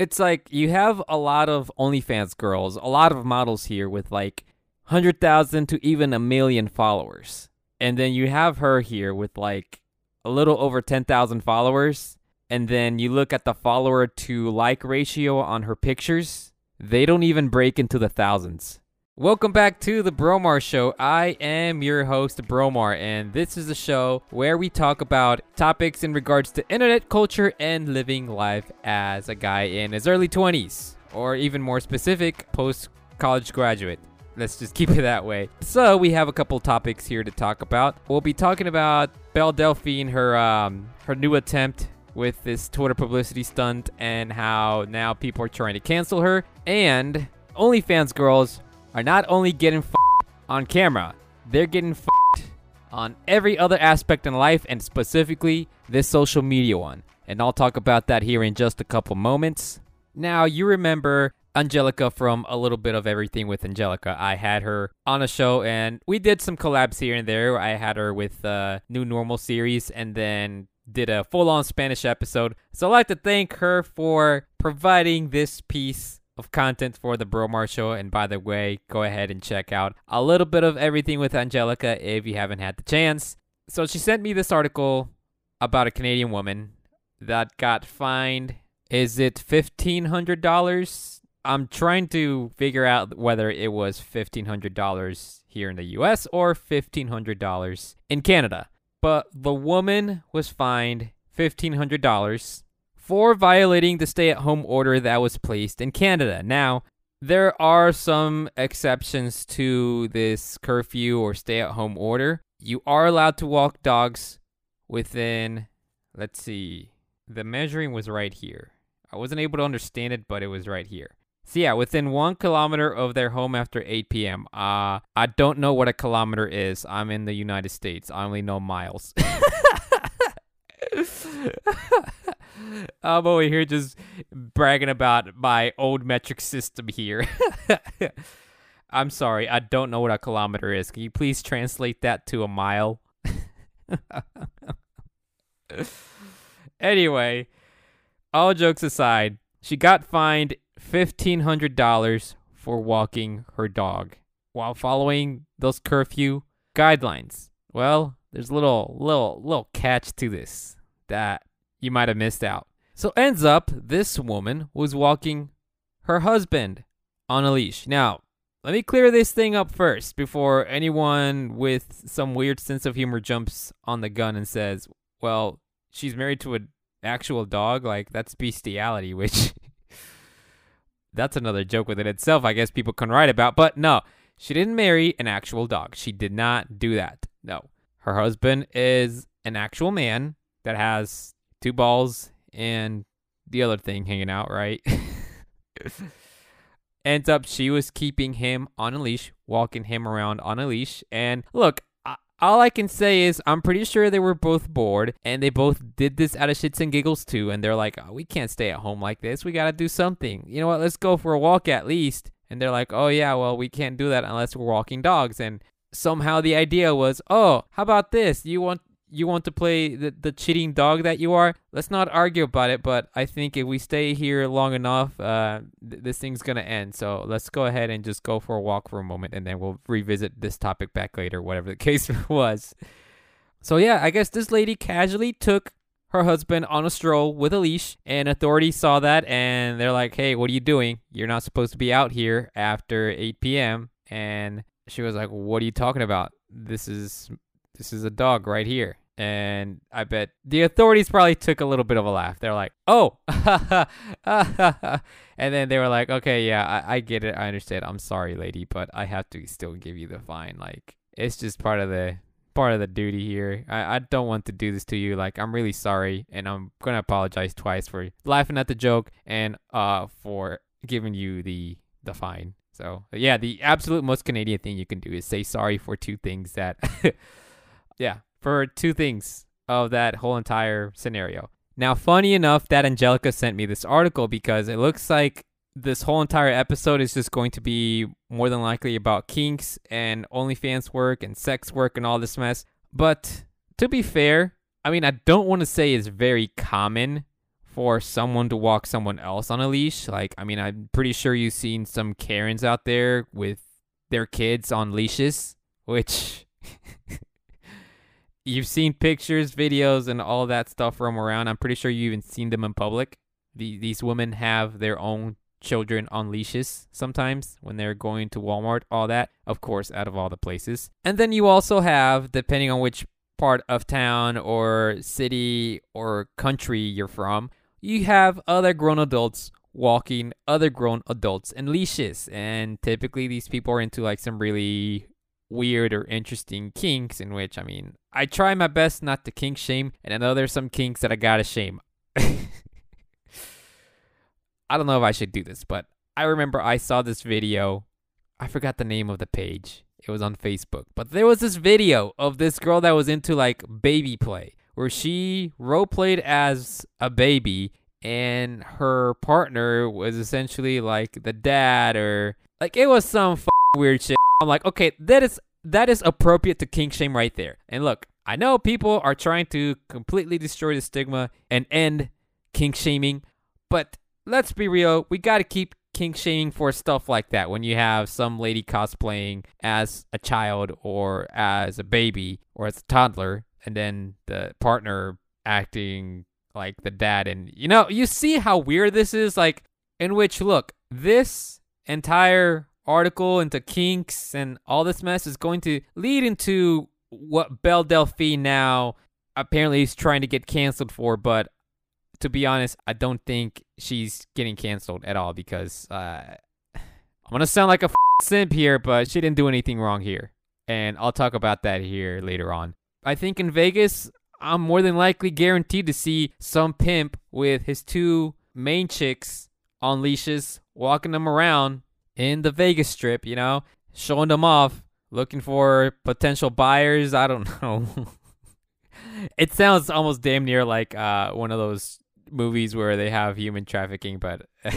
It's like you have a lot of OnlyFans girls, a lot of models here with like 100,000 to even a million followers. And then you have her here with like a little over 10,000 followers. And then you look at the follower to like ratio on her pictures, they don't even break into the thousands. Welcome back to the Bromar Show. I am your host, Bromar, and this is a show where we talk about topics in regards to internet culture and living life as a guy in his early 20s, or even more specific, post college graduate. Let's just keep it that way. So we have a couple topics here to talk about. We'll be talking about Belle Delphine, her um, her new attempt with this Twitter publicity stunt, and how now people are trying to cancel her, and OnlyFans girls are not only getting on camera, they're getting on every other aspect in life and specifically this social media one. And I'll talk about that here in just a couple moments. Now, you remember Angelica from a little bit of everything with Angelica. I had her on a show and we did some collabs here and there. I had her with the New Normal series and then did a full on Spanish episode. So I'd like to thank her for providing this piece of content for the Bromar Show. And by the way, go ahead and check out a little bit of everything with Angelica if you haven't had the chance. So she sent me this article about a Canadian woman that got fined. Is it $1,500? I'm trying to figure out whether it was $1,500 here in the US or $1,500 in Canada. But the woman was fined $1,500 for violating the stay at home order that was placed in Canada. Now, there are some exceptions to this curfew or stay at home order. You are allowed to walk dogs within, let's see, the measuring was right here. I wasn't able to understand it, but it was right here. So yeah, within one kilometer of their home after 8 p.m. Uh, I don't know what a kilometer is. I'm in the United States. I only know miles. I'm over here just bragging about my old metric system here. I'm sorry, I don't know what a kilometer is. Can you please translate that to a mile? anyway, all jokes aside, she got fined $1,500 for walking her dog while following those curfew guidelines. Well, there's a little little little catch to this that you might have missed out. So ends up this woman was walking her husband on a leash. Now, let me clear this thing up first before anyone with some weird sense of humor jumps on the gun and says, "Well, she's married to an actual dog, like that's bestiality," which that's another joke within itself. I guess people can write about, but no, she didn't marry an actual dog. She did not do that. No. Her husband is an actual man that has two balls and the other thing hanging out, right? Ends up she was keeping him on a leash, walking him around on a leash. And look, all I can say is I'm pretty sure they were both bored and they both did this out of shits and giggles too. And they're like, oh, we can't stay at home like this. We got to do something. You know what? Let's go for a walk at least. And they're like, oh, yeah, well, we can't do that unless we're walking dogs. And somehow the idea was, oh, how about this? You want you want to play the, the cheating dog that you are, let's not argue about it. But I think if we stay here long enough, uh, th- this thing's gonna end. So let's go ahead and just go for a walk for a moment, and then we'll revisit this topic back later, whatever the case was. So yeah, I guess this lady casually took her husband on a stroll with a leash, and authorities saw that, and they're like, "Hey, what are you doing? You're not supposed to be out here after 8 p.m." And she was like, "What are you talking about? This is this is a dog right here." And I bet the authorities probably took a little bit of a laugh. They're like, oh, and then they were like, okay, yeah, I, I get it. I understand. I'm sorry, lady, but I have to still give you the fine. Like, it's just part of the part of the duty here. I, I don't want to do this to you. Like, I'm really sorry, and I'm gonna apologize twice for laughing at the joke and uh for giving you the the fine. So yeah, the absolute most Canadian thing you can do is say sorry for two things that, yeah, for two things of that whole entire scenario. Now, funny enough that Angelica sent me this article because it looks like this whole entire episode is just going to be more than likely about kinks and OnlyFans work and sex work and all this mess. But to be fair, I mean, I don't want to say it's very common for someone to walk someone else on a leash. Like, I mean, I'm pretty sure you've seen some Karens out there with their kids on leashes, which you've seen pictures, videos, and all that stuff roam around. I'm pretty sure you've even seen them in public. The, these women have their own children on leashes sometimes when they're going to Walmart, all that, of course, out of all the places. And then you also have, depending on which part of town or city or country you're from, you have other grown adults walking other grown adults in leashes. And typically, these people are into like some really weird or interesting kinks, in which, I mean, I try my best not to kink shame, and I know there's some kinks that I gotta shame. I don't know if I should do this, but I remember I saw this video. I forgot the name of the page. It was on Facebook. But there was this video of this girl that was into like baby play where she role played as a baby and her partner was essentially like the dad or like it was some weird shit. I'm like, okay, that is that is appropriate to kink shame right there. And look, I know people are trying to completely destroy the stigma and end kink shaming, but let's be real, we got to keep kink shaming for stuff like that when you have some lady cosplaying as a child or as a baby or as a toddler and then the partner acting like the dad and you know you see how weird this is like in which look this entire article into kinks and all this mess is going to lead into what Belle Delphine now apparently is trying to get canceled for but to be honest, I don't think she's getting canceled at all because uh, I'm gonna sound like a f- simp here, but she didn't do anything wrong here, and I'll talk about that here later on. I think in Vegas, I'm more than likely guaranteed to see some pimp with his two main chicks on leashes, walking them around in the Vegas Strip, you know, showing them off, looking for potential buyers. I don't know. it sounds almost damn near like uh, one of those movies where they have human trafficking, but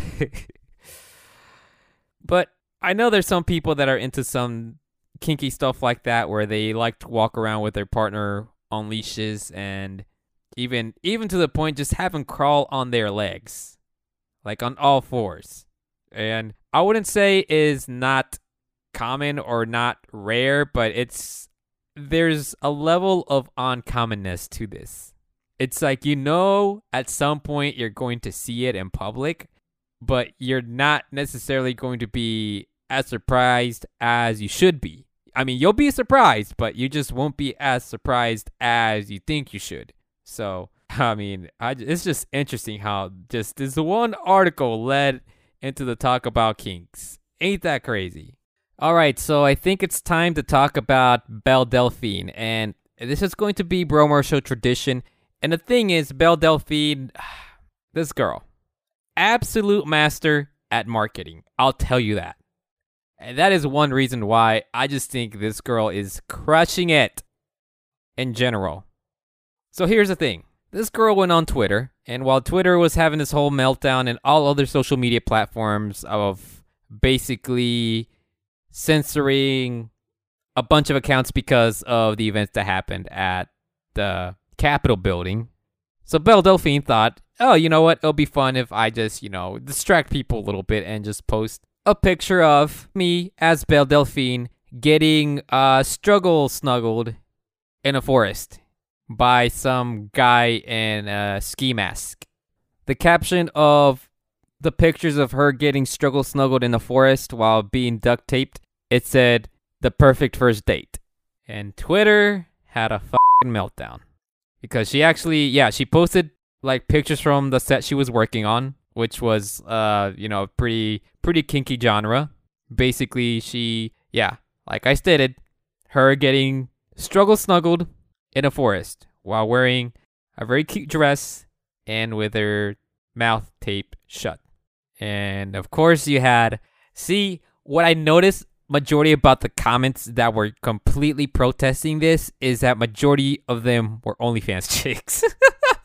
but I know there's some people that are into some kinky stuff like that where they like to walk around with their partner on leashes and even even to the point just have them crawl on their legs like on all fours and i wouldn't say is not common or not rare but it's there's a level of uncommonness to this it's like you know at some point you're going to see it in public, but you're not necessarily going to be as surprised as you should be. I mean, you'll be surprised, but you just won't be as surprised as you think you should. So, I mean, I, it's just interesting how just this one article led into the talk about kinks. Ain't that crazy? All right, so I think it's time to talk about Belle Delphine, and this is going to be Bromar Show tradition. And the thing is, Belle Delphine, this girl, absolute master at marketing. I'll tell you that. And that is one reason why I just think this girl is crushing it in general. So here's the thing this girl went on Twitter, and while Twitter was having this whole meltdown and all other social media platforms of basically censoring a bunch of accounts because of the events that happened at the Capitol building. So Belle Delphine thought, oh, you know what? It'll be fun if I just, you know, distract people a little bit and just post a picture of me as Belle Delphine getting uh, struggle snuggled in a forest by some guy in a ski mask. The caption of the pictures of her getting struggle snuggled in the forest while being duct taped, it said, the perfect first date. And Twitter had a fucking meltdown because she actually, yeah, she posted like pictures from the set she was working on, which was, uh, you know, pretty pretty kinky genre. Basically, she, yeah, like I stated, her getting struggle snuggled in a forest while wearing a very cute dress and with her mouth taped shut. And of course, you had see what I noticed majority about the comments that were completely protesting this is that majority of them were OnlyFans chicks.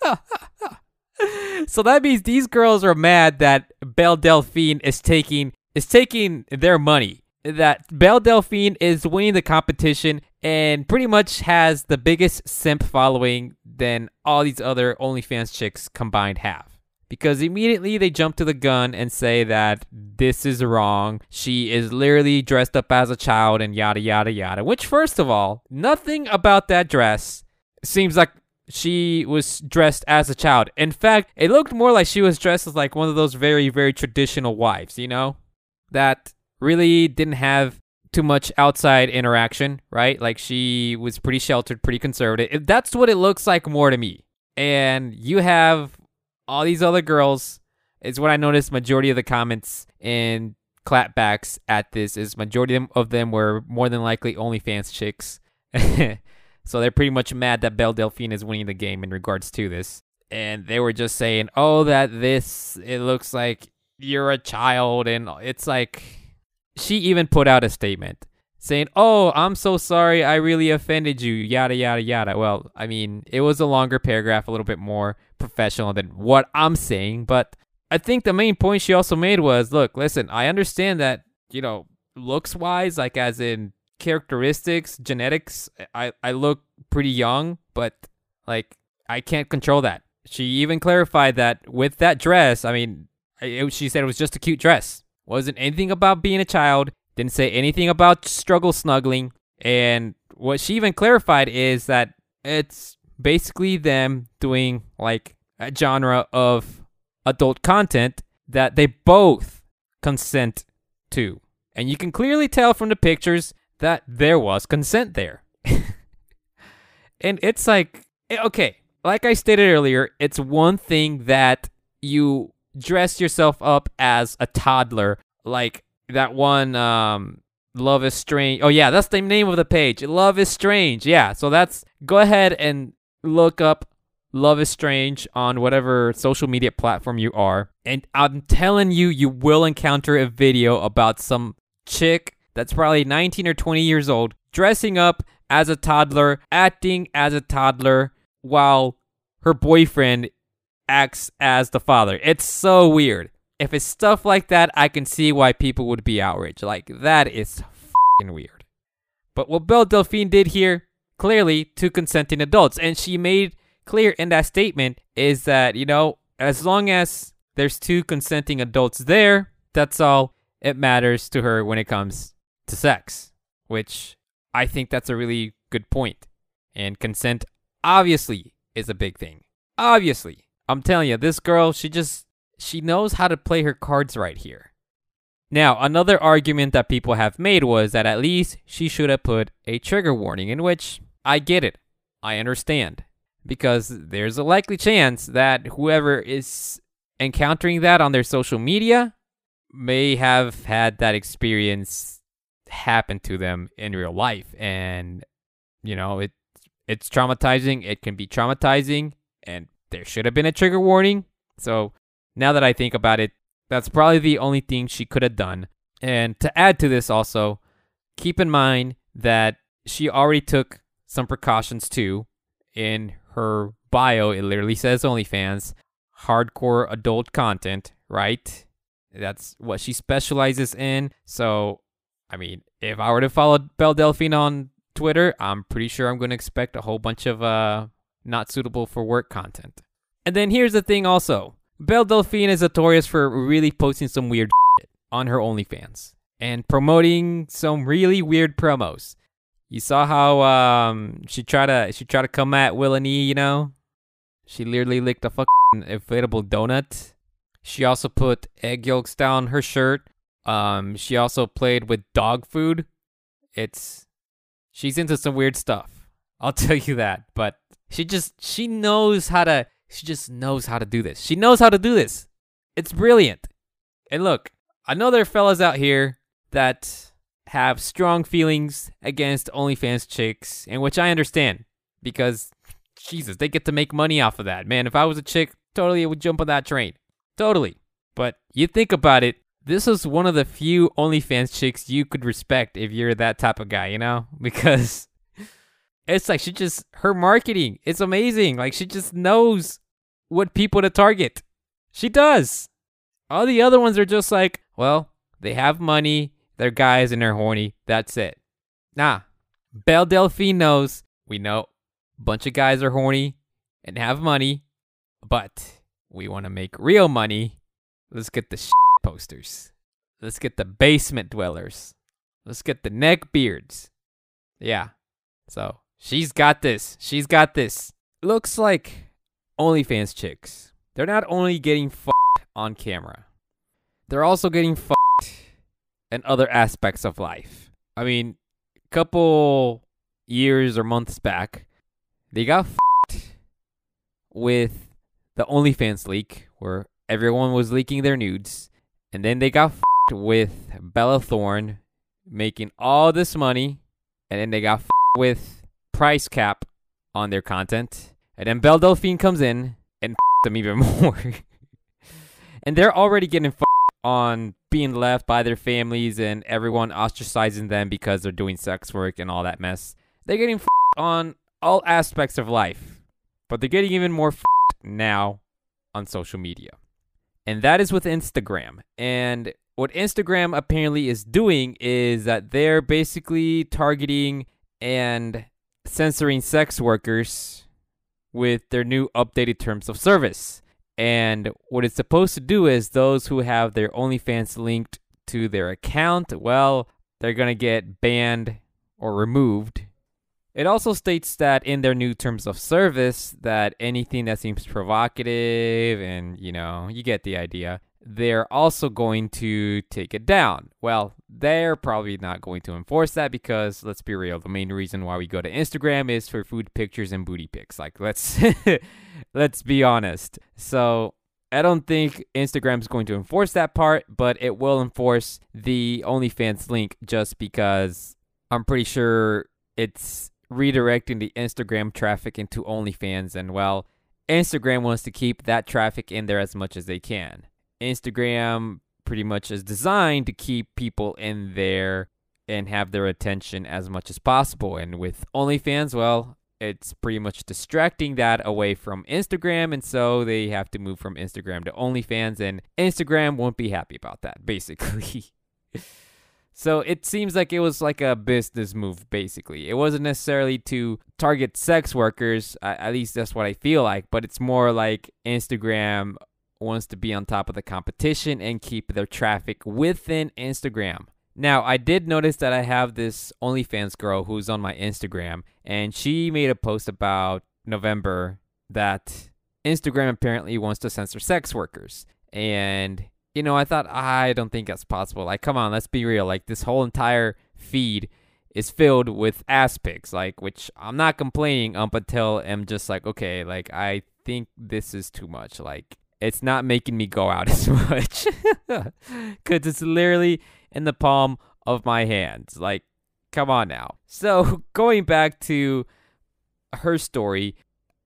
so that means these girls are mad that Belle Delphine is taking is taking their money. That Belle Delphine is winning the competition and pretty much has the biggest simp following than all these other OnlyFans chicks combined have. because immediately they jump to the gun and say that this is wrong. She is literally dressed up as a child and yada yada yada. Which, first of all, nothing about that dress seems like she was dressed as a child. In fact, it looked more like she was dressed as like one of those very, very traditional wives, you know, that really didn't have too much outside interaction, right? Like she was pretty sheltered, pretty conservative. That's what it looks like more to me. And you have all these other girls. Is what I noticed. Majority of the comments and clapbacks at this is majority of them were more than likely OnlyFans chicks. so they're pretty much mad that Belle Delphine is winning the game in regards to this. And they were just saying, "Oh, that this it looks like you're a child," and it's like she even put out a statement saying, "Oh, I'm so sorry. I really offended you." Yada yada yada. Well, I mean, it was a longer paragraph, a little bit more professional than what I'm saying, but I think the main point she also made was, "Look, listen, I understand that, you know, looks wise, like as in characteristics, genetics, I I look pretty young, but like I can't control that." She even clarified that with that dress, I mean, it, she said it was just a cute dress. Wasn't anything about being a child. Didn't say anything about struggle snuggling. And what she even clarified is that it's basically them doing like a genre of adult content that they both consent to. And you can clearly tell from the pictures that there was consent there. and it's like, eh, okay, like I stated earlier, it's one thing that you dress yourself up as a toddler, like that one um Love is Strange. Oh yeah, that's the name of the page. Love is Strange. Yeah, so that's go ahead and look up Love is Strange on whatever social media platform you are. And I'm telling you you will encounter a video about some chick that's probably 19 or 20 years old dressing up as a toddler, acting as a toddler while her boyfriend acts as the father. It's so weird if it's stuff like that, I can see why people would be outraged. Like, that is fucking weird. But what Belle Delphine did here, clearly, two consenting adults. And she made clear in that statement is that, you know, as long as there's two consenting adults there, that's all it matters to her when it comes to sex. Which I think that's a really good point. And consent, obviously, is a big thing. Obviously. I'm telling you, this girl, she just she knows how to play her cards right here. Now, another argument that people have made was that at least she should have put a trigger warning, in which I get it. I understand. Because there's a likely chance that whoever is encountering that on their social media may have had that experience happen to them in real life. And, you know, it it's traumatizing. It can be traumatizing. And there should have been a trigger warning. So now that I think about it, that's probably the only thing she could have done. And to add to this, also, keep in mind that she already took some precautions too. In her bio, it literally says OnlyFans, hardcore adult content, right? That's what she specializes in. So, I mean, if I were to follow Belle Delphine on Twitter, I'm pretty sure I'm going to expect a whole bunch of uh, not suitable for work content. And then here's the thing also Belle Delphine is notorious for really posting some weird shit on her OnlyFans and promoting some really weird promos. You saw how um she tried to she tried to come at Will and E, you know? She literally licked a fucking inflatable donut. She also put egg yolks down her shirt. Um, she also played with dog food. It's she's into some weird stuff. I'll tell you that. But she just she knows how to she just knows how to do this. She knows how to do this. It's brilliant. And look, I know there are fellas out here that have strong feelings against OnlyFans chicks, and which I understand because Jesus, they get to make money off of that. Man, if I was a chick, totally would jump on that train. Totally. But you think about it, this is one of the few OnlyFans chicks you could respect if you're that type of guy, you know? Because it's like she just her marketing it's amazing. Like she just knows what people to target. She does. All the other ones are just like, well, they have money, they're guys and they're horny. That's it. Nah. Belle Delphine knows. We know a bunch of guys are horny and have money, but we want to make real money. Let's get the shit posters. Let's get the basement dwellers. Let's get the neck beards. Yeah. So she's got this. She's got this. Looks like OnlyFans chicks. They're not only getting fucked on camera, they're also getting fucked in other aspects of life. I mean, a couple years or months back, they got fucked with the OnlyFans leak where everyone was leaking their nudes. And then they got fucked with Bella Thorne making all this money. And then they got fucked with price cap on their content. And then Belle Delphine comes in and them even more. and they're already getting on being left by their families and everyone ostracizing them because they're doing sex work and all that mess. They're getting on all aspects of life, but they're getting even more now on social media. And that is with Instagram. And what Instagram apparently is doing is that they're basically targeting and censoring sex workers with their new updated terms of service. And what it's supposed to do is those who have their OnlyFans linked to their account, well, they're going to get banned or removed. It also states that in their new terms of service that anything that seems provocative and, you know, you get the idea, they're also going to take it down. Well, they're probably not going to enforce that because let's be real, the main reason why we go to Instagram is for food pictures and booty pics. Like let's let's be honest. So, I don't think Instagram's going to enforce that part, but it will enforce the OnlyFans link just because I'm pretty sure it's redirecting the Instagram traffic into OnlyFans and well, Instagram wants to keep that traffic in there as much as they can. Instagram pretty much is designed to keep people in there and have their attention as much as possible. And with OnlyFans, well, it's pretty much distracting that away from Instagram. And so they have to move from Instagram to OnlyFans. And Instagram won't be happy about that, basically. so it seems like it was like a business move, basically. It wasn't necessarily to target sex workers, at least that's what I feel like, but it's more like Instagram wants to be on top of the competition and keep their traffic within Instagram. Now, I did notice that I have this OnlyFans girl who's on my Instagram, and she made a post about November that Instagram apparently wants to censor sex workers. And, you know, I thought, I don't think that's possible. Like, come on, let's be real. Like, this whole entire feed is filled with ass pics, like, which I'm not complaining up until I'm just like, okay, like, I think this is too much. Like, it's not making me go out as much because it's literally in the palm of my hands. Like, come on now. So, going back to her story,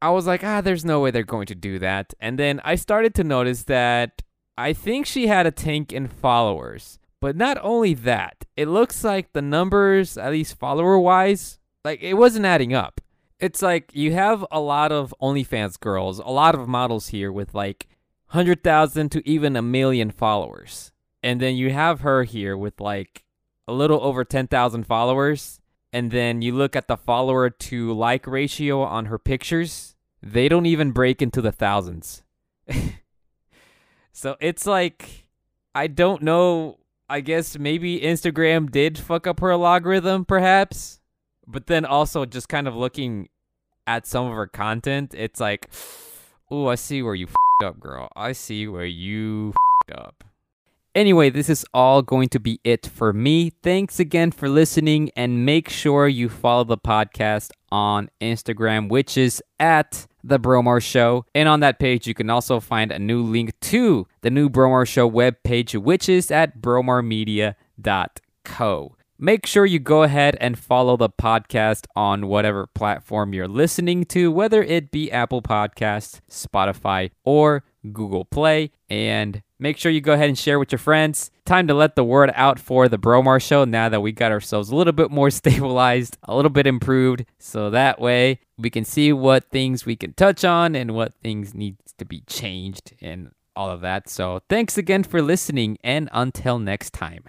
I was like, ah, there's no way they're going to do that. And then I started to notice that I think she had a tank in followers. But not only that, it looks like the numbers, at least follower wise, like it wasn't adding up. It's like you have a lot of OnlyFans girls, a lot of models here with like 100,000 to even a million followers. And then you have her here with like a little over 10,000 followers. And then you look at the follower to like ratio on her pictures, they don't even break into the thousands. so it's like, I don't know. I guess maybe Instagram did fuck up her logarithm, perhaps. But then also just kind of looking at some of her content, it's like, oh, I see where you up, girl. I see where you up. Anyway, this is all going to be it for me. Thanks again for listening, and make sure you follow the podcast on Instagram, which is at The Bromar Show. And on that page, you can also find a new link to the new Bromar Show webpage, which is at bromarmedia.co. Make sure you go ahead and follow the podcast on whatever platform you're listening to, whether it be Apple Podcasts, Spotify, or Google Play. And make sure you go ahead and share with your friends. Time to let the word out for the Bromar Show now that we got ourselves a little bit more stabilized, a little bit improved. So that way we can see what things we can touch on and what things needs to be changed and all of that. So thanks again for listening and until next time.